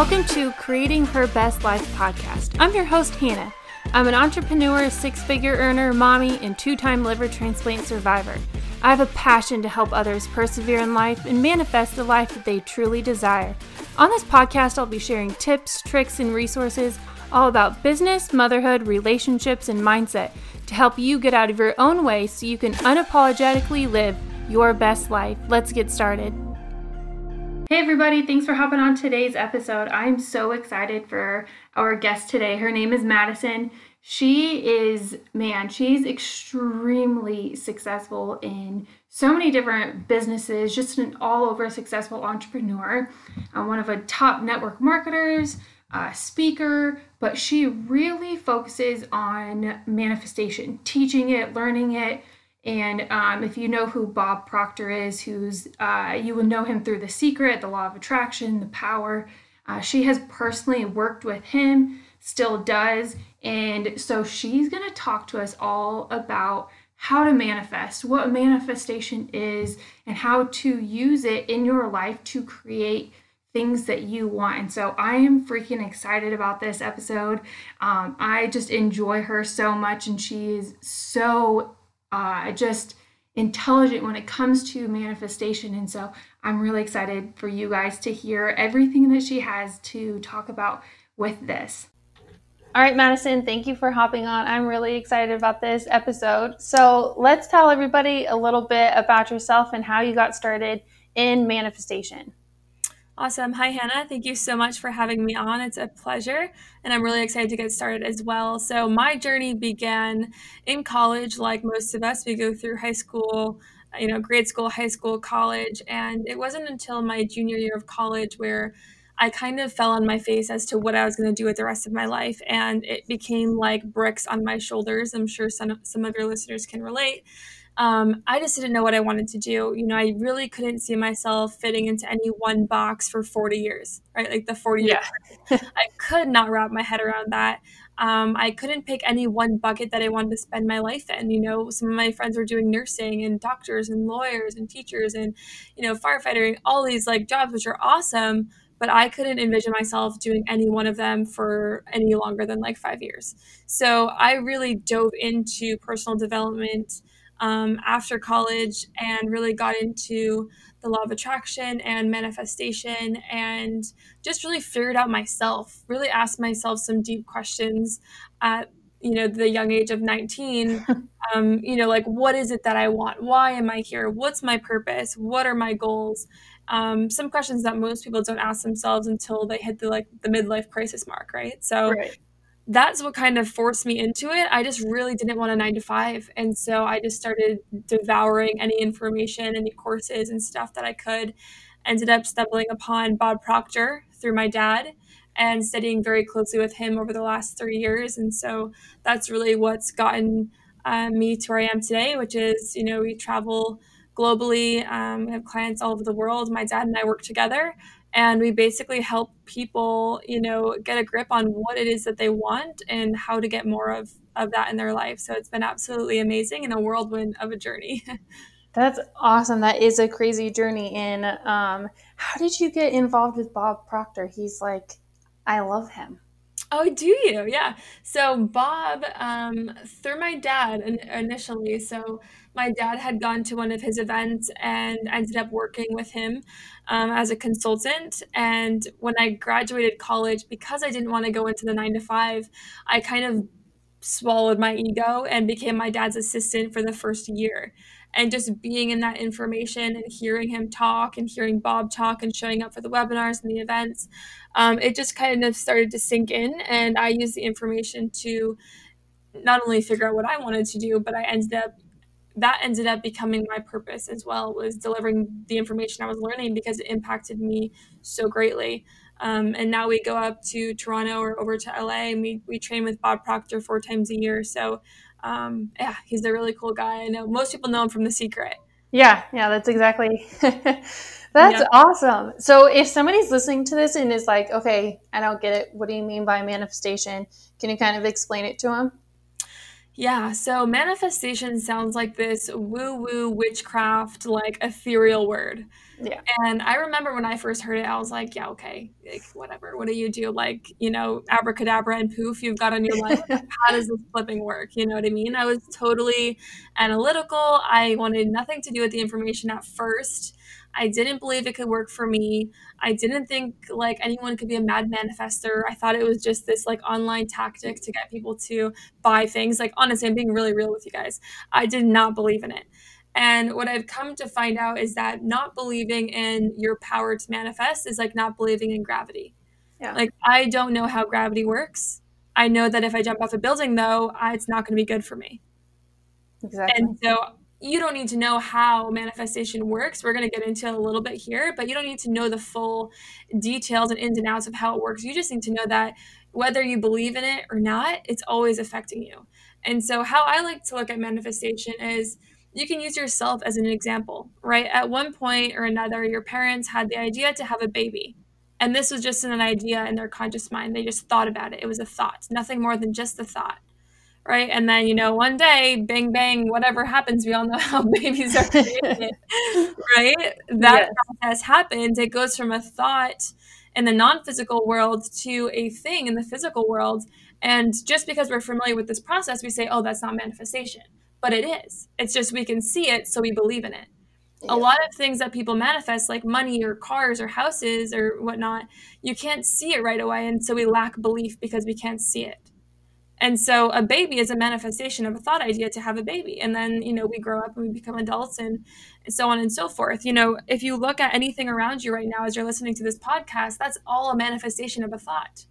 Welcome to Creating Her Best Life podcast. I'm your host, Hannah. I'm an entrepreneur, six figure earner, mommy, and two time liver transplant survivor. I have a passion to help others persevere in life and manifest the life that they truly desire. On this podcast, I'll be sharing tips, tricks, and resources all about business, motherhood, relationships, and mindset to help you get out of your own way so you can unapologetically live your best life. Let's get started. Hey, everybody, thanks for hopping on today's episode. I'm so excited for our guest today. Her name is Madison. She is, man, she's extremely successful in so many different businesses, just an all over successful entrepreneur, uh, one of a top network marketers, uh, speaker, but she really focuses on manifestation, teaching it, learning it, and um, if you know who Bob Proctor is, who's uh, you will know him through The Secret, The Law of Attraction, The Power. Uh, she has personally worked with him, still does, and so she's going to talk to us all about how to manifest, what manifestation is, and how to use it in your life to create things that you want. And so I am freaking excited about this episode. Um, I just enjoy her so much, and she is so uh, just intelligent when it comes to manifestation. And so I'm really excited for you guys to hear everything that she has to talk about with this. All right, Madison, thank you for hopping on. I'm really excited about this episode. So let's tell everybody a little bit about yourself and how you got started in manifestation. Awesome. Hi, Hannah. Thank you so much for having me on. It's a pleasure, and I'm really excited to get started as well. So, my journey began in college, like most of us. We go through high school, you know, grade school, high school, college, and it wasn't until my junior year of college where I kind of fell on my face as to what I was going to do with the rest of my life, and it became like bricks on my shoulders. I'm sure some some of your listeners can relate um, I just didn't know what I wanted to do. You know, I really couldn't see myself fitting into any one box for 40 years, right? Like the 40 yeah. years. I could not wrap my head around that. Um, I couldn't pick any one bucket that I wanted to spend my life in. You know, some of my friends were doing nursing and doctors and lawyers and teachers and, you know, firefighting, all these like jobs, which are awesome but I couldn't envision myself doing any one of them for any longer than like five years. So I really dove into personal development um, after college and really got into the law of attraction and manifestation and just really figured out myself really asked myself some deep questions at you know the young age of 19 um, you know like what is it that i want? Why am i here? What's my purpose? What are my goals? Um, some questions that most people don't ask themselves until they hit the like the midlife crisis mark right? So right that's what kind of forced me into it. I just really didn't want a nine to five. And so I just started devouring any information, any courses and stuff that I could. Ended up stumbling upon Bob Proctor through my dad and studying very closely with him over the last three years. And so that's really what's gotten uh, me to where I am today, which is, you know, we travel globally. Um, we have clients all over the world. My dad and I work together and we basically help people you know get a grip on what it is that they want and how to get more of of that in their life. So it's been absolutely amazing and a whirlwind of a journey. That's awesome. That is a crazy journey. And um, how did you get involved with bob proctor? He's like i love him Oh, do you? Yeah. So Bob, um, through my dad initially. So my dad had gone to one of his events and ended up working with him um, as a consultant. And when I graduated college, because I didn't want to go into the nine to five, I kind of swallowed my ego and became my dad's assistant for the first year and just being in that information and hearing him talk and hearing Bob talk and showing up for the webinars and the events, um, it just kind of started to sink in. And I used the information to not only figure out what I wanted to do, but I ended up that ended up becoming my purpose as well was delivering the information i was learning because it impacted me so greatly um, and now we go up to toronto or over to la and we, we train with bob proctor four times a year so um, yeah, he's a really cool guy. I know most people know him from The Secret. Yeah, yeah, that's exactly. that's awesome. So if somebody's listening to this and is like, okay, I don't get it. What do you mean by manifestation? Can you kind of explain it to them? Yeah, so manifestation sounds like this woo-woo witchcraft, like ethereal word. Yeah. And I remember when I first heard it, I was like, yeah, okay, like whatever. What do you do? Like, you know, abracadabra and poof, you've got a new life. How does this flipping work? You know what I mean? I was totally analytical. I wanted nothing to do with the information at first. I didn't believe it could work for me. I didn't think like anyone could be a mad manifester. I thought it was just this like online tactic to get people to buy things. Like honestly, I'm being really real with you guys. I did not believe in it. And what I've come to find out is that not believing in your power to manifest is like not believing in gravity. Yeah. Like I don't know how gravity works. I know that if I jump off a building though, I, it's not going to be good for me. Exactly. And so you don't need to know how manifestation works. We're going to get into it a little bit here, but you don't need to know the full details and ins and outs of how it works. You just need to know that whether you believe in it or not, it's always affecting you. And so, how I like to look at manifestation is you can use yourself as an example, right? At one point or another, your parents had the idea to have a baby. And this was just an idea in their conscious mind. They just thought about it. It was a thought, nothing more than just a thought right? And then, you know, one day, bang, bang, whatever happens, we all know how babies are created, right? That yes. process happens. It goes from a thought in the non physical world to a thing in the physical world. And just because we're familiar with this process, we say, oh, that's not manifestation. But it is. It's just we can see it, so we believe in it. Yeah. A lot of things that people manifest, like money or cars or houses or whatnot, you can't see it right away. And so we lack belief because we can't see it. And so a baby is a manifestation of a thought idea to have a baby. And then, you know, we grow up and we become adults and so on and so forth. You know, if you look at anything around you right now as you're listening to this podcast, that's all a manifestation of a thought.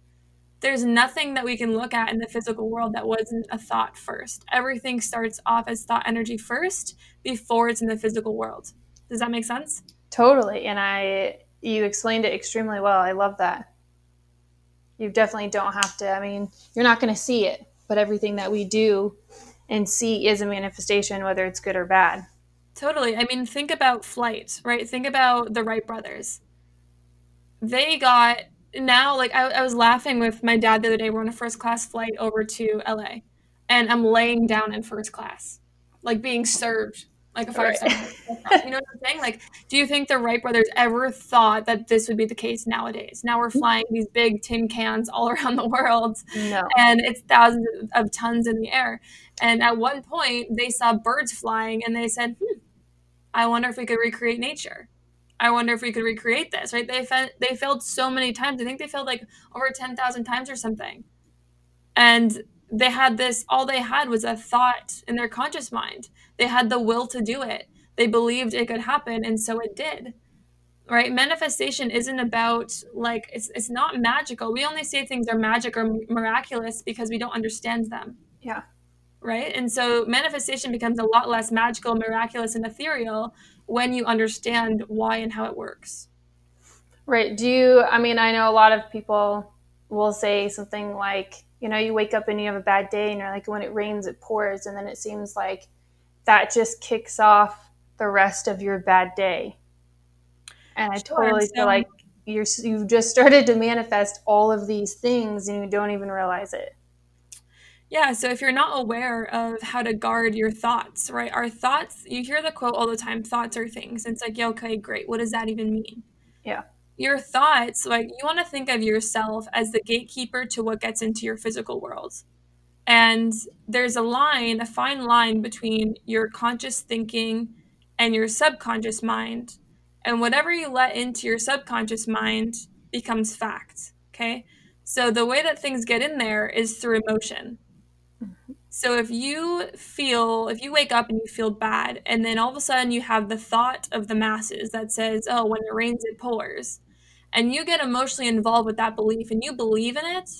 There's nothing that we can look at in the physical world that wasn't a thought first. Everything starts off as thought energy first before it's in the physical world. Does that make sense? Totally. And I, you explained it extremely well. I love that you definitely don't have to. I mean, you're not going to see it, but everything that we do and see is a manifestation, whether it's good or bad. Totally. I mean, think about flight, right? Think about the Wright brothers. They got now, like, I, I was laughing with my dad the other day. We're on a first class flight over to LA, and I'm laying down in first class, like being served like a five star. Right. you know what I'm saying? Like, do you think the Wright brothers ever thought that this would be the case nowadays? Now we're mm-hmm. flying these big tin cans all around the world, no. and it's thousands of tons in the air. And at one point, they saw birds flying, and they said, "Hmm, I wonder if we could recreate nature." I wonder if we could recreate this, right? They fa- they failed so many times. I think they failed like over 10,000 times or something. And they had this all they had was a thought in their conscious mind. They had the will to do it. They believed it could happen and so it did right? Manifestation isn't about like it's, it's not magical. We only say things are magic or miraculous because we don't understand them. Yeah. Right? And so manifestation becomes a lot less magical miraculous and ethereal when you understand why and how it works right do you i mean i know a lot of people will say something like you know, you wake up and you have a bad day and you're like, when it rains, it pours. And then it seems like that just kicks off the rest of your bad day. And I sure, totally so- feel like you're, you've just started to manifest all of these things and you don't even realize it. Yeah, so if you're not aware of how to guard your thoughts, right? Our thoughts, you hear the quote all the time thoughts are things. And it's like, yeah, okay, great. What does that even mean? Yeah your thoughts like you want to think of yourself as the gatekeeper to what gets into your physical world and there's a line a fine line between your conscious thinking and your subconscious mind and whatever you let into your subconscious mind becomes fact okay so the way that things get in there is through emotion so if you feel, if you wake up and you feel bad, and then all of a sudden you have the thought of the masses that says, oh, when it rains, it pours, and you get emotionally involved with that belief and you believe in it,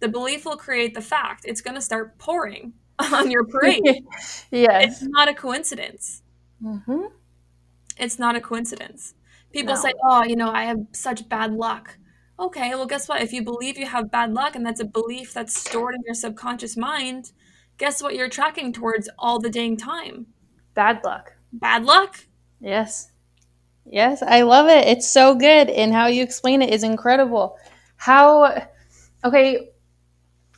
the belief will create the fact. It's going to start pouring on your parade. yes. It's not a coincidence. Mm-hmm. It's not a coincidence. People no. say, oh, you know, I have such bad luck. Okay, well, guess what? If you believe you have bad luck and that's a belief that's stored in your subconscious mind, guess what you're tracking towards all the dang time? Bad luck. Bad luck? Yes. Yes, I love it. It's so good. And how you explain it is incredible. How, okay,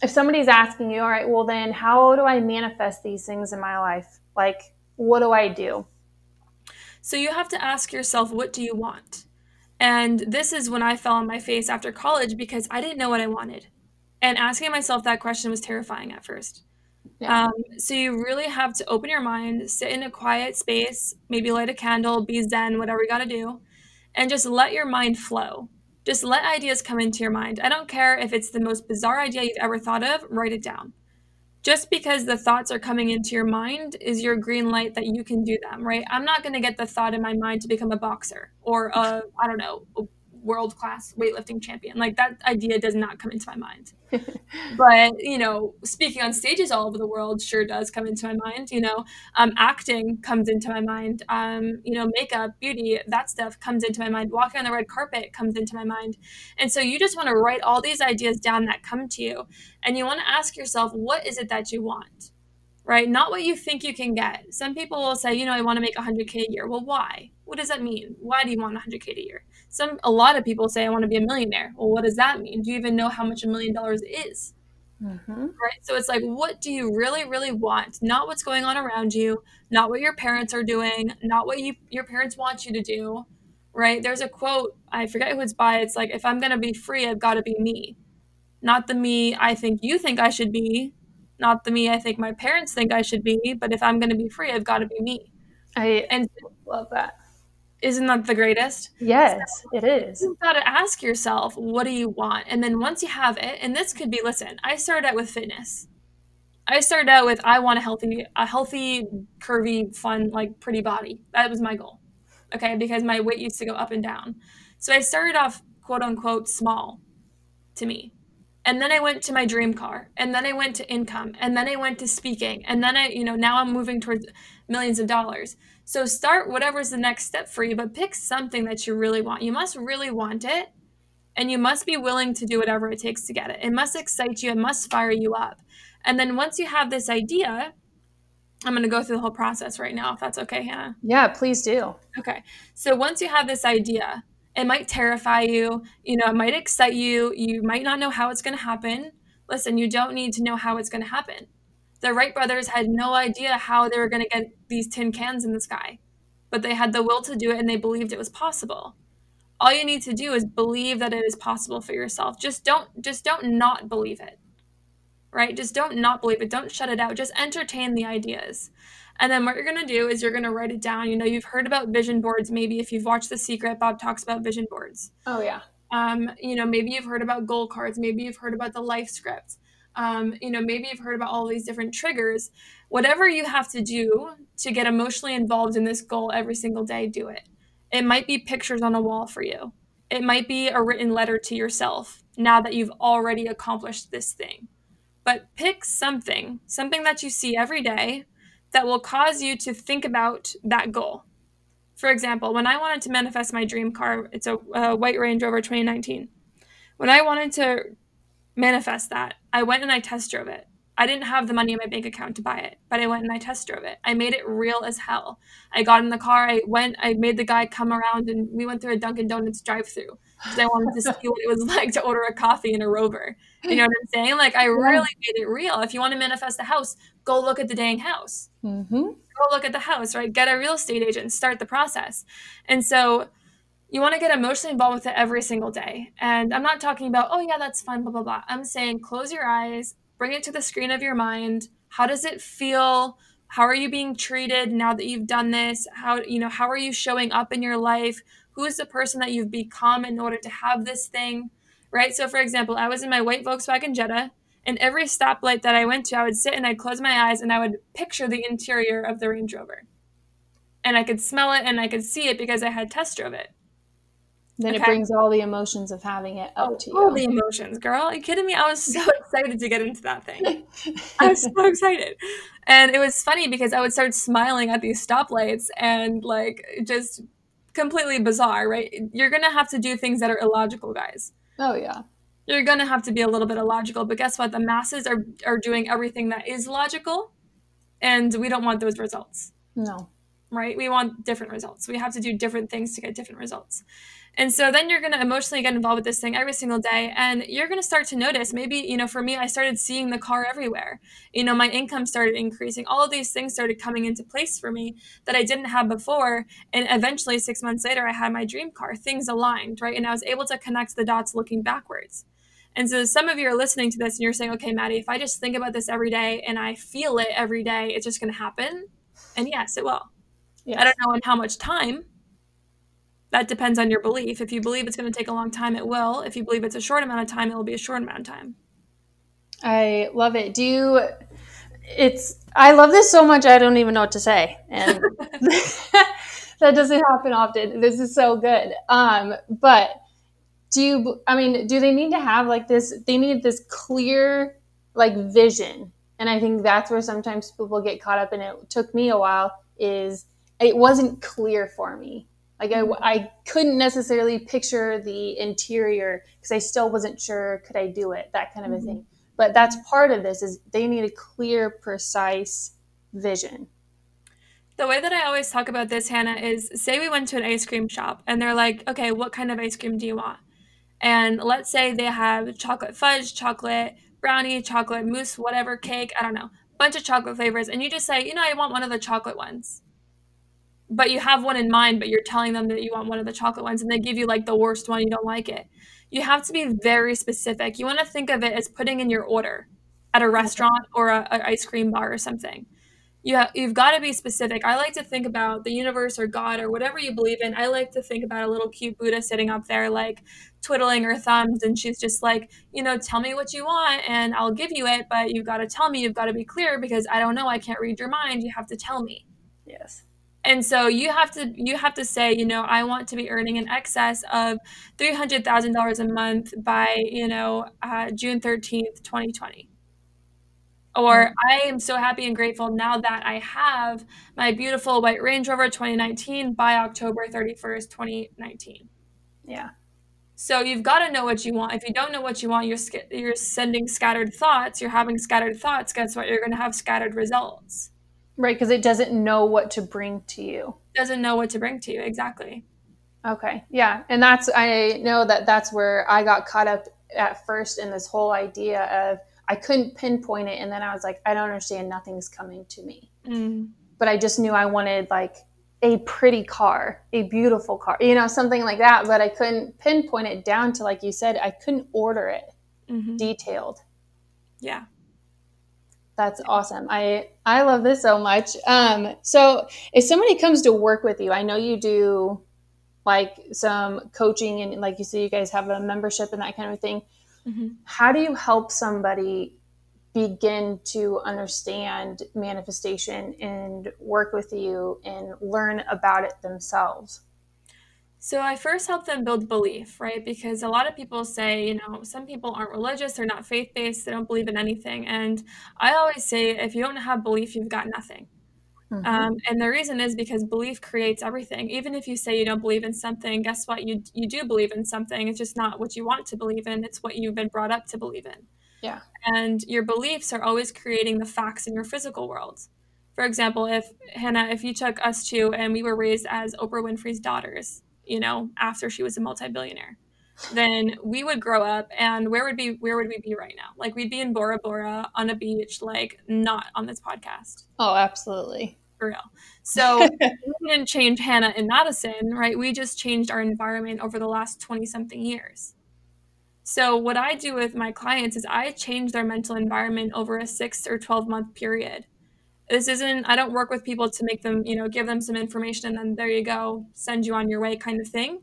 if somebody's asking you, all right, well, then how do I manifest these things in my life? Like, what do I do? So you have to ask yourself, what do you want? And this is when I fell on my face after college because I didn't know what I wanted. And asking myself that question was terrifying at first. Yeah. Um, so you really have to open your mind, sit in a quiet space, maybe light a candle, be zen, whatever you got to do, and just let your mind flow. Just let ideas come into your mind. I don't care if it's the most bizarre idea you've ever thought of, write it down. Just because the thoughts are coming into your mind is your green light that you can do them, right? I'm not going to get the thought in my mind to become a boxer or a, I don't know, world class weightlifting champion. Like that idea does not come into my mind. but you know, speaking on stages all over the world sure does come into my mind. You know, um, acting comes into my mind. Um, you know, makeup, beauty, that stuff comes into my mind. Walking on the red carpet comes into my mind. And so you just want to write all these ideas down that come to you, and you want to ask yourself, what is it that you want? right? Not what you think you can get. Some people will say, you know, I want to make 100K a year. Well, why? What does that mean? Why do you want 100K a year? Some, a lot of people say, I want to be a millionaire. Well, what does that mean? Do you even know how much a million dollars is? Mm-hmm. Right. So it's like, what do you really, really want? Not what's going on around you, not what your parents are doing, not what you your parents want you to do. Right. There's a quote, I forget who it's by. It's like, if I'm going to be free, I've got to be me. Not the me I think you think I should be, not the me I think my parents think I should be, but if I'm going to be free, I've got to be me. I and love that. Isn't that the greatest? Yes, so it is. You've got to ask yourself, what do you want? And then once you have it, and this could be, listen, I started out with fitness. I started out with I want a healthy, a healthy, curvy, fun, like pretty body. That was my goal. Okay, because my weight used to go up and down. So I started off quote unquote small to me and then I went to my dream car, and then I went to income, and then I went to speaking, and then I, you know, now I'm moving towards millions of dollars. So start whatever's the next step for you, but pick something that you really want. You must really want it, and you must be willing to do whatever it takes to get it. It must excite you, it must fire you up. And then once you have this idea, I'm going to go through the whole process right now, if that's okay, Hannah. Yeah, please do. Okay. So once you have this idea, it might terrify you, you know, it might excite you. You might not know how it's going to happen. Listen, you don't need to know how it's going to happen. The Wright brothers had no idea how they were going to get these tin cans in the sky, but they had the will to do it and they believed it was possible. All you need to do is believe that it is possible for yourself. Just don't just don't not believe it. Right? Just don't not believe it. Don't shut it out. Just entertain the ideas. And then what you're going to do is you're going to write it down. You know, you've heard about vision boards. Maybe if you've watched The Secret, Bob talks about vision boards. Oh, yeah. Um, you know, maybe you've heard about goal cards. Maybe you've heard about the life script. Um, you know, maybe you've heard about all these different triggers. Whatever you have to do to get emotionally involved in this goal every single day, do it. It might be pictures on a wall for you. It might be a written letter to yourself now that you've already accomplished this thing. But pick something, something that you see every day that will cause you to think about that goal. For example, when I wanted to manifest my dream car, it's a, a white Range Rover 2019. When I wanted to manifest that, I went and I test drove it. I didn't have the money in my bank account to buy it, but I went and I test drove it. I made it real as hell. I got in the car, I went, I made the guy come around, and we went through a Dunkin' Donuts drive-through because I wanted to see what it was like to order a coffee in a Rover. You know what I'm saying? Like I really made it real. If you want to manifest a house, go look at the dang house. Mm-hmm. Go look at the house, right? Get a real estate agent, start the process. And so you want to get emotionally involved with it every single day. And I'm not talking about, oh yeah, that's fun, blah blah blah. I'm saying close your eyes, bring it to the screen of your mind. How does it feel? How are you being treated now that you've done this? How you know, how are you showing up in your life? Who is the person that you've become in order to have this thing? Right? So for example, I was in my white Volkswagen Jetta and every stoplight that I went to, I would sit and I'd close my eyes and I would picture the interior of the Range Rover. And I could smell it and I could see it because I had test drove it. Then okay. it brings all the emotions of having it up oh, to you. All the emotions, girl. Are you kidding me? I was so excited to get into that thing. I was so excited. And it was funny because I would start smiling at these stoplights and like just completely bizarre, right? You're going to have to do things that are illogical, guys. Oh, yeah. You're going to have to be a little bit illogical. But guess what? The masses are, are doing everything that is logical, and we don't want those results. No. Right? We want different results. We have to do different things to get different results. And so then you're going to emotionally get involved with this thing every single day. And you're going to start to notice maybe, you know, for me, I started seeing the car everywhere. You know, my income started increasing. All of these things started coming into place for me that I didn't have before. And eventually, six months later, I had my dream car. Things aligned, right? And I was able to connect the dots looking backwards. And so some of you are listening to this and you're saying, okay, Maddie, if I just think about this every day and I feel it every day, it's just going to happen. And yes, it will. Yes. I don't know in how much time. That depends on your belief. If you believe it's going to take a long time, it will. If you believe it's a short amount of time, it will be a short amount of time. I love it. Do you it's I love this so much I don't even know what to say. And that doesn't happen often. This is so good. Um, but do you i mean do they need to have like this they need this clear like vision and i think that's where sometimes people get caught up and it took me a while is it wasn't clear for me like i, I couldn't necessarily picture the interior because i still wasn't sure could i do it that kind of mm-hmm. a thing but that's part of this is they need a clear precise vision the way that I always talk about this, Hannah, is say we went to an ice cream shop and they're like, okay, what kind of ice cream do you want? And let's say they have chocolate fudge, chocolate brownie, chocolate mousse, whatever cake, I don't know, bunch of chocolate flavors. And you just say, you know, I want one of the chocolate ones. But you have one in mind, but you're telling them that you want one of the chocolate ones and they give you like the worst one, you don't like it. You have to be very specific. You want to think of it as putting in your order at a restaurant or a, a ice cream bar or something you you've got to be specific. I like to think about the universe or God or whatever you believe in. I like to think about a little cute Buddha sitting up there, like twiddling her thumbs, and she's just like, you know, tell me what you want and I'll give you it, but you've got to tell me. You've got to be clear because I don't know. I can't read your mind. You have to tell me. Yes. And so you have to you have to say, you know, I want to be earning in excess of three hundred thousand dollars a month by you know uh, June thirteenth, twenty twenty or mm. I am so happy and grateful now that I have my beautiful white Range Rover 2019 by October 31st, 2019. Yeah. So you've got to know what you want. If you don't know what you want, you're you're sending scattered thoughts. You're having scattered thoughts. Guess what? You're going to have scattered results. Right, because it doesn't know what to bring to you. Doesn't know what to bring to you exactly. Okay. Yeah, and that's I know that that's where I got caught up at first in this whole idea of I couldn't pinpoint it. And then I was like, I don't understand. Nothing's coming to me. Mm. But I just knew I wanted like a pretty car, a beautiful car, you know, something like that. But I couldn't pinpoint it down to, like you said, I couldn't order it mm-hmm. detailed. Yeah. That's awesome. I I love this so much. Um, so if somebody comes to work with you, I know you do like some coaching and like you say, you guys have a membership and that kind of thing. Mm-hmm. How do you help somebody begin to understand manifestation and work with you and learn about it themselves? So I first help them build belief, right? Because a lot of people say, you know, some people aren't religious, they're not faith based, they don't believe in anything. And I always say, if you don't have belief, you've got nothing. Mm-hmm. Um, and the reason is because belief creates everything. Even if you say you don't believe in something, guess what? You you do believe in something. It's just not what you want to believe in. It's what you've been brought up to believe in. Yeah. And your beliefs are always creating the facts in your physical world. For example, if Hannah, if you took us two and we were raised as Oprah Winfrey's daughters, you know, after she was a multi-billionaire, then we would grow up and where would be where would we be right now? Like we'd be in Bora Bora on a beach, like not on this podcast. Oh, absolutely. For real. So we didn't change Hannah and Madison, right? We just changed our environment over the last 20 something years. So what I do with my clients is I change their mental environment over a six or 12 month period. This isn't, I don't work with people to make them, you know, give them some information and then there you go, send you on your way kind of thing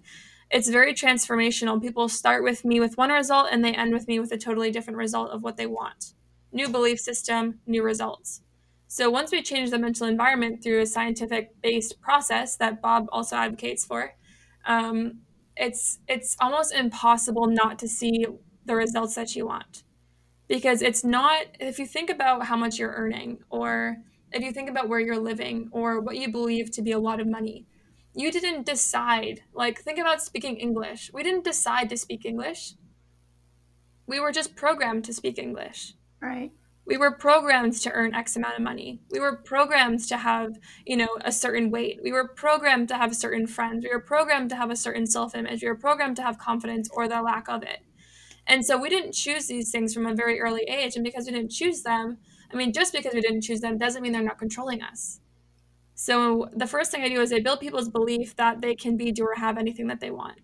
it's very transformational. People start with me with one result and they end with me with a totally different result of what they want. New belief system, new results. So once we change the mental environment through a scientific based process that Bob also advocates for, um, it's it's almost impossible not to see the results that you want because it's not if you think about how much you're earning or if you think about where you're living or what you believe to be a lot of money you didn't decide. Like, think about speaking English. We didn't decide to speak English. We were just programmed to speak English. Right. we were programmed to earn x amount of money we were programmed to have you know a certain weight we were programmed to have certain friends we were programmed to have a certain self-image we were programmed to have confidence or the lack of it and so we didn't choose these things from a very early age and because we didn't choose them i mean just because we didn't choose them doesn't mean they're not controlling us. So the first thing i do is i build people's belief that they can be do or have anything that they want.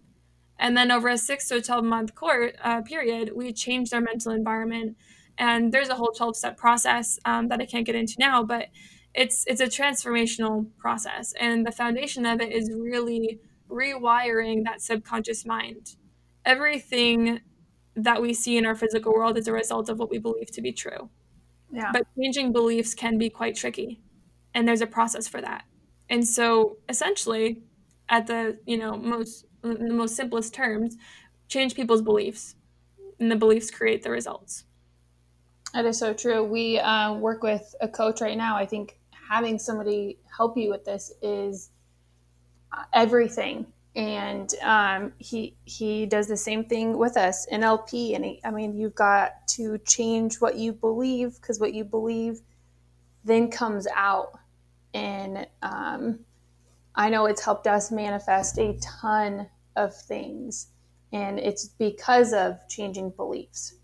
And then over a six to 12 month court uh, period we change their mental environment. And there's a whole 12 step process um, that i can't get into now but it's it's a transformational process. And the foundation of it is really rewiring that subconscious mind. Everything that we see in our physical world is a result of what we believe to be true Yeah. but changing beliefs can be quite tricky and there's a process for that and so essentially at the you know most the most simplest terms change people's beliefs and the beliefs create the results That is so true. We uh, work with a coach right now. I think having somebody help you with this is uh, everything. And um, he he does the same thing with us NLP. And he, I mean, you've got to change what you believe because what you believe then comes out. And um, I know it's helped us manifest a ton of things, and it's because of changing beliefs.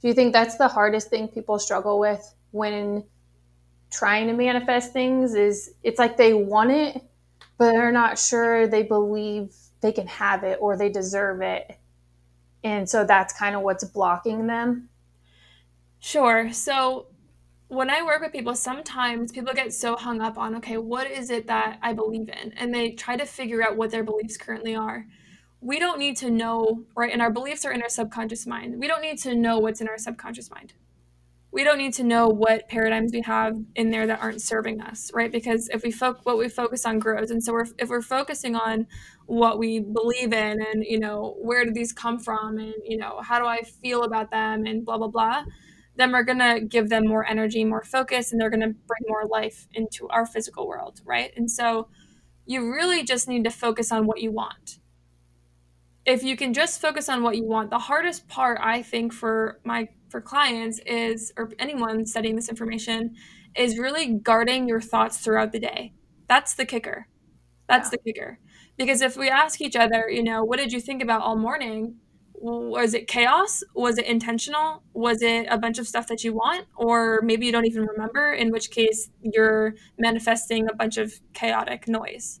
Do you think that's the hardest thing people struggle with when trying to manifest things is it's like they want it but they're not sure they believe they can have it or they deserve it. And so that's kind of what's blocking them. Sure. So when I work with people, sometimes people get so hung up on, okay, what is it that I believe in? And they try to figure out what their beliefs currently are. We don't need to know, right? And our beliefs are in our subconscious mind. We don't need to know what's in our subconscious mind. We don't need to know what paradigms we have in there that aren't serving us, right? Because if we focus, what we focus on grows, and so we're, if we're focusing on what we believe in, and you know where do these come from, and you know how do I feel about them, and blah blah blah, then we're to give them more energy, more focus, and they're to bring more life into our physical world, right? And so you really just need to focus on what you want. If you can just focus on what you want, the hardest part I think for my for clients is or anyone studying this information is really guarding your thoughts throughout the day. That's the kicker. That's Yeah. the kicker. Because if we ask each other, you know, what did you think about all morning? was it chaos? Was it intentional? Was it a bunch of stuff that you want? Or maybe you don't even remember, in which case you're manifesting a bunch of chaotic noise.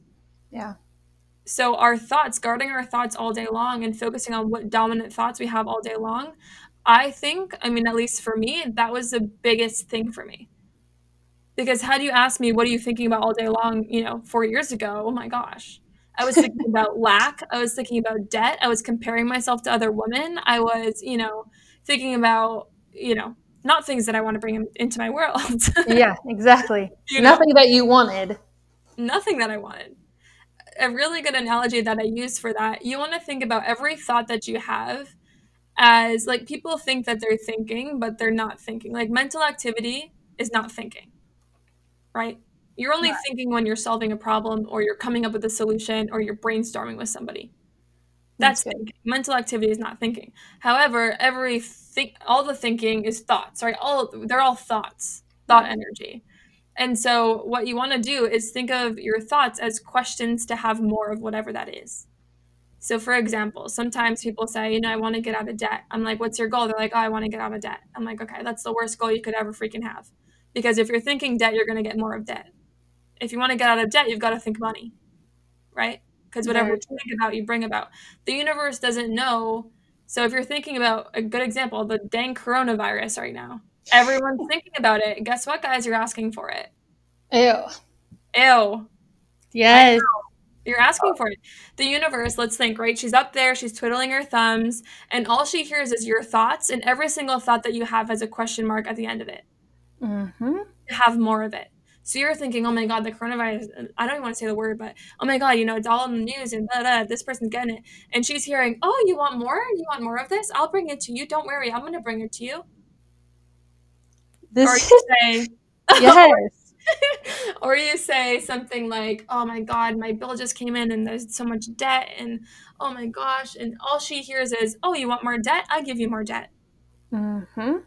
Yeah. So, our thoughts, guarding our thoughts all day long and focusing on what dominant thoughts we have all day long, I think, I mean, at least for me, that was the biggest thing for me. Because had you asked me, what are you thinking about all day long, you know, four years ago? Oh my gosh. I was thinking about lack. I was thinking about debt. I was comparing myself to other women. I was, you know, thinking about, you know, not things that I want to bring into my world. Yeah, exactly. You know? Nothing that you wanted. Nothing that I wanted. A really good analogy that I use for that, you want to think about every thought that you have as like people think that they're thinking, but they're not thinking. Like mental activity is not thinking, right? You're only Right. thinking when you're solving a problem or you're coming up with a solution or you're brainstorming with somebody. That's good. thinking. Mental activity is not thinking. However, every think all the thinking is thoughts, right? All they're all thoughts, thought energy. And so what you want to do is think of your thoughts as questions to have more of whatever that is. So for example, sometimes people say, you know, I want to get out of debt. I'm like, what's your goal? They're like, oh, I want to get out of debt. I'm like, okay, that's the worst goal you could ever freaking have. Because if you're thinking debt, you're going to get more of debt. If you want to get out of debt, you've got to think money, right? Because whatever Very you think about, you bring about. The universe doesn't know. So if you're thinking about a good example, the dang coronavirus right now, everyone's thinking about it. Guess what, guys? You're asking for it. Ew. Ew. Yes. You're asking for it. The universe, let's think, right? She's up there, she's twiddling her thumbs, and all she hears is your thoughts, and every single thought that you have has a question mark at the end of it. Mm-hmm. Have more of it. So you're thinking, oh my God, the coronavirus, I don't even want to say the word, but oh my God, you know, it's all in the news and blah, blah, this person's getting it. And she's hearing, oh, you want more? You want more of this? I'll bring it to you. Don't worry, I'm going to bring it to you. Or This. you say, yes. or you say something like, "Oh my god, my bill just came in and there's so much debt and oh my gosh." And all she hears is, "Oh, you want more debt? I give you more debt." Mm-hmm.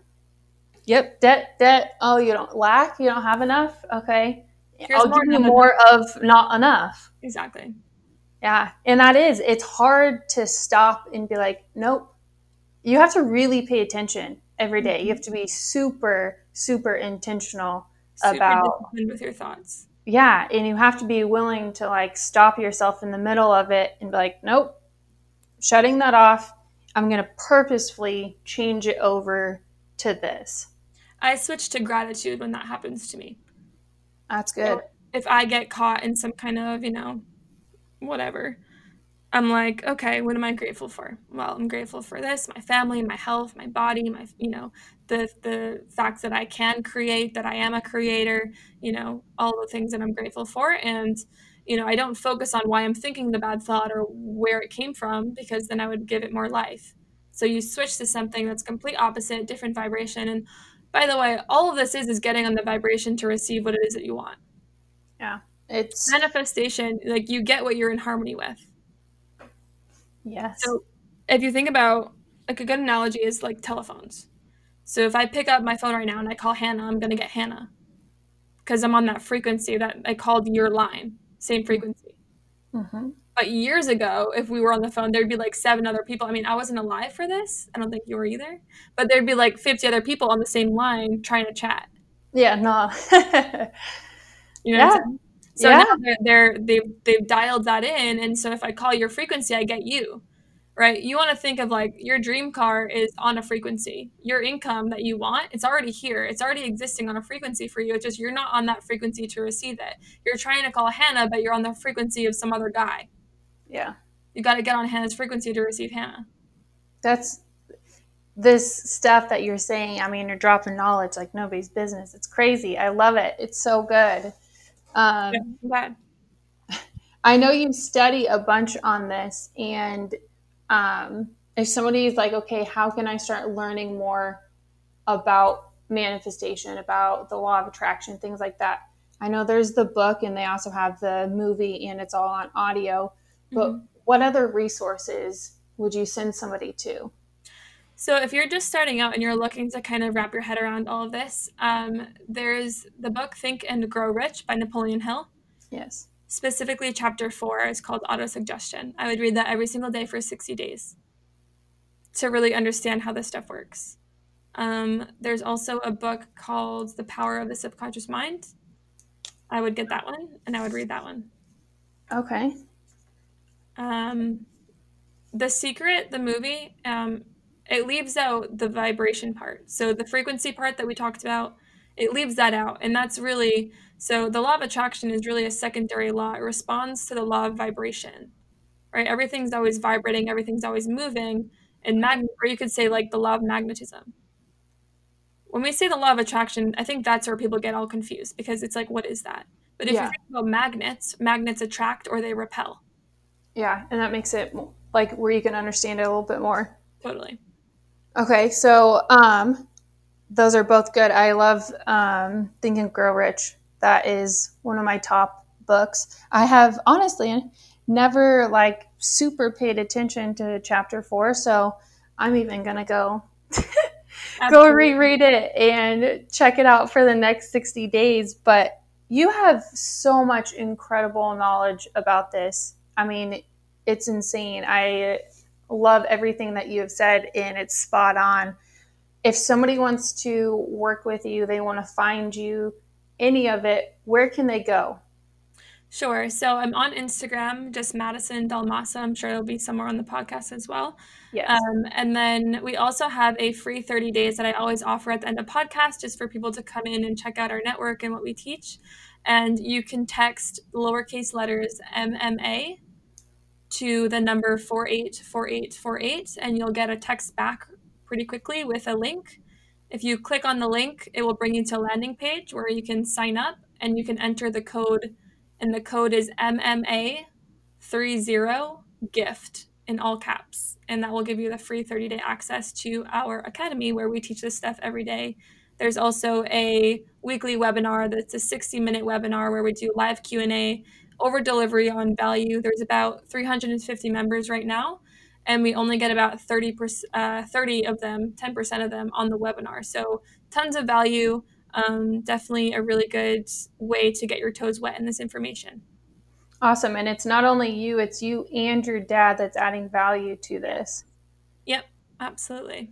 Yep, debt, debt. Oh, you don't lack, you don't have enough. Okay, Here's I'll give you more of not enough. Exactly. Yeah, and that is it's hard to stop and be like, nope. You have to really pay attention every day. You have to be super, super intentional Super about with your thoughts. yeah, and you have to be willing to like stop yourself in the middle of it and be like, nope, shutting that off. I'm gonna purposefully change it over to this. I switch to gratitude when that happens to me. That's good. If I get caught in some kind of, you know, whatever, I'm like, okay, what am I grateful for? Well, I'm grateful for this, my family, my health, my body, my, you know, the the fact that I can create, that I am a creator, you know, all the things that I'm grateful for and you know, I don't focus on why I'm thinking the bad thought or where it came from because then I would give it more life. So you switch to something that's complete opposite, different vibration and by the way, all of this is is getting on the vibration to receive what it is that you want. Yeah. It's Manifestation, like you get what you're in harmony with. Yes. So if you think about like a good analogy is like telephones. So if I pick up my phone right now and I call Hannah, I'm gonna get Hannah because I'm on that frequency that I called your line, same frequency. Mhm. But years ago, if we were on the phone, there'd be like seven other people. I mean, I wasn't alive for this. I don't think you were either. But there'd be like 50 other people on the same line trying to chat. Yeah, no. You know Yeah. So Yeah. now they're, they're they've they've dialed that in, and so if I call your frequency, I get you, right? You want to think of like your dream car is on a frequency. Your income that you want, it's already here. It's already existing on a frequency for you. It's just you're not on that frequency to receive it. You're trying to call Hannah, but you're on the frequency of some other guy. yeah. You got to get on Hannah's frequency to receive Hannah. That's this stuff that you're saying. I mean, you're dropping knowledge like nobody's business. It's crazy. I love it. It's so good. Um, Yeah. I know you study a bunch on this, and um, if somebody's like, okay, how can I start learning more about manifestation, about the law of attraction, things like that? I know there's the book, and they also have the movie, and it's all on audio. But Mhm. what other resources would you send somebody to? So, if you're just starting out and you're looking to kind of wrap your head around all of this, um, there's the book Think and Grow Rich by Napoleon Hill. Yes. Specifically, chapter four is called Autosuggestion. I would read that every single day for 60 days to really understand how this stuff works. Um, there's also a book called The Power of the Subconscious Mind. I would get that one and I would read that one. Okay. Um, the Secret, the movie, um, it leaves out the vibration part. So the frequency part that we talked about, it leaves that out. And that's really so the law of attraction is really a secondary law. It responds to the law of vibration. Right? Everything's always vibrating, everything's always moving. And mag or you could say like the law of magnetism. When we say the law of attraction, I think that's where people get all confused because it's like, what is that? But if Yeah. you think about magnets, magnets attract or they repel. Yeah, and that makes it like where you can understand it a little bit more. Totally. Okay, so um, those are both good. I love um, Think and Grow Rich. That is one of my top books. I have honestly never like super paid attention to chapter four, so I'm even gonna go go reread it and check it out for the next 60 days. But you have so much incredible knowledge about this. I mean, it's insane. I love everything that you have said, and it's spot on. If somebody wants to work with you, they want to find you, any of it, where can they go? Sure. So I'm on Instagram, just Madison Dalmasa. I'm sure it'll be somewhere on the podcast as well. Yes. Um, and then we also have a free 30 days that I always offer at the end of podcast just for people to come in and check out our network and what we teach. And you can text lowercase letters MMA to the number 484848 and you'll get a text back pretty quickly with a link. If you click on the link, it will bring you to a landing page where you can sign up and you can enter the code and the code is MMA30 gift in all caps. And that will give you the free 30 day access to our academy where we teach this stuff every day. There's also a weekly webinar that's a 60 minute webinar where we do live Q&A over delivery on value. There's about 350 members right now. and we only get about 30, uh, 30 of them, 10% of them on the webinar. So tons of value. Um, definitely a really good way to get your toes wet in this information. Awesome. And it's not only you, it's you and your dad that's adding value to this. Yep, absolutely.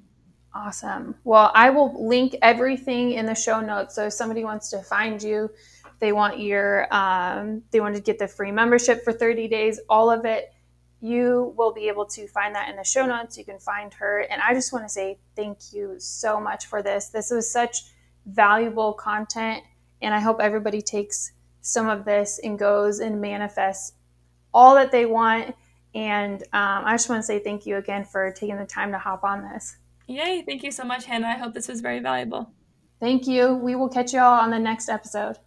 Awesome. Well, I will link everything in the show notes. So if somebody wants to find you, they want your, um, they want to get the free membership for 30 days, all of it, you will be able to find that in the show notes. You can find her. And I just want to say thank you so much for this. This was such valuable content. And I hope everybody takes some of this and goes and manifests all that they want. And um, I just want to say thank you again for taking the time to hop on this. Yay. Thank you so much, Hannah. I hope this was very valuable. Thank you. We will catch you all on the next episode.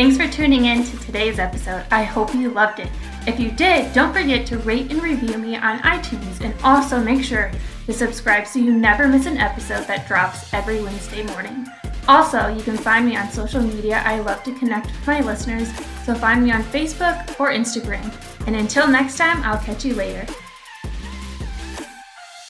Thanks for tuning in to today's episode. I hope you loved it. If you did, don't forget to rate and review me on iTunes and also make sure to subscribe so you never miss an episode that drops every Wednesday morning. Also, you can find me on social media. I love to connect with my listeners, so find me on Facebook or Instagram. And until next time, I'll catch you later.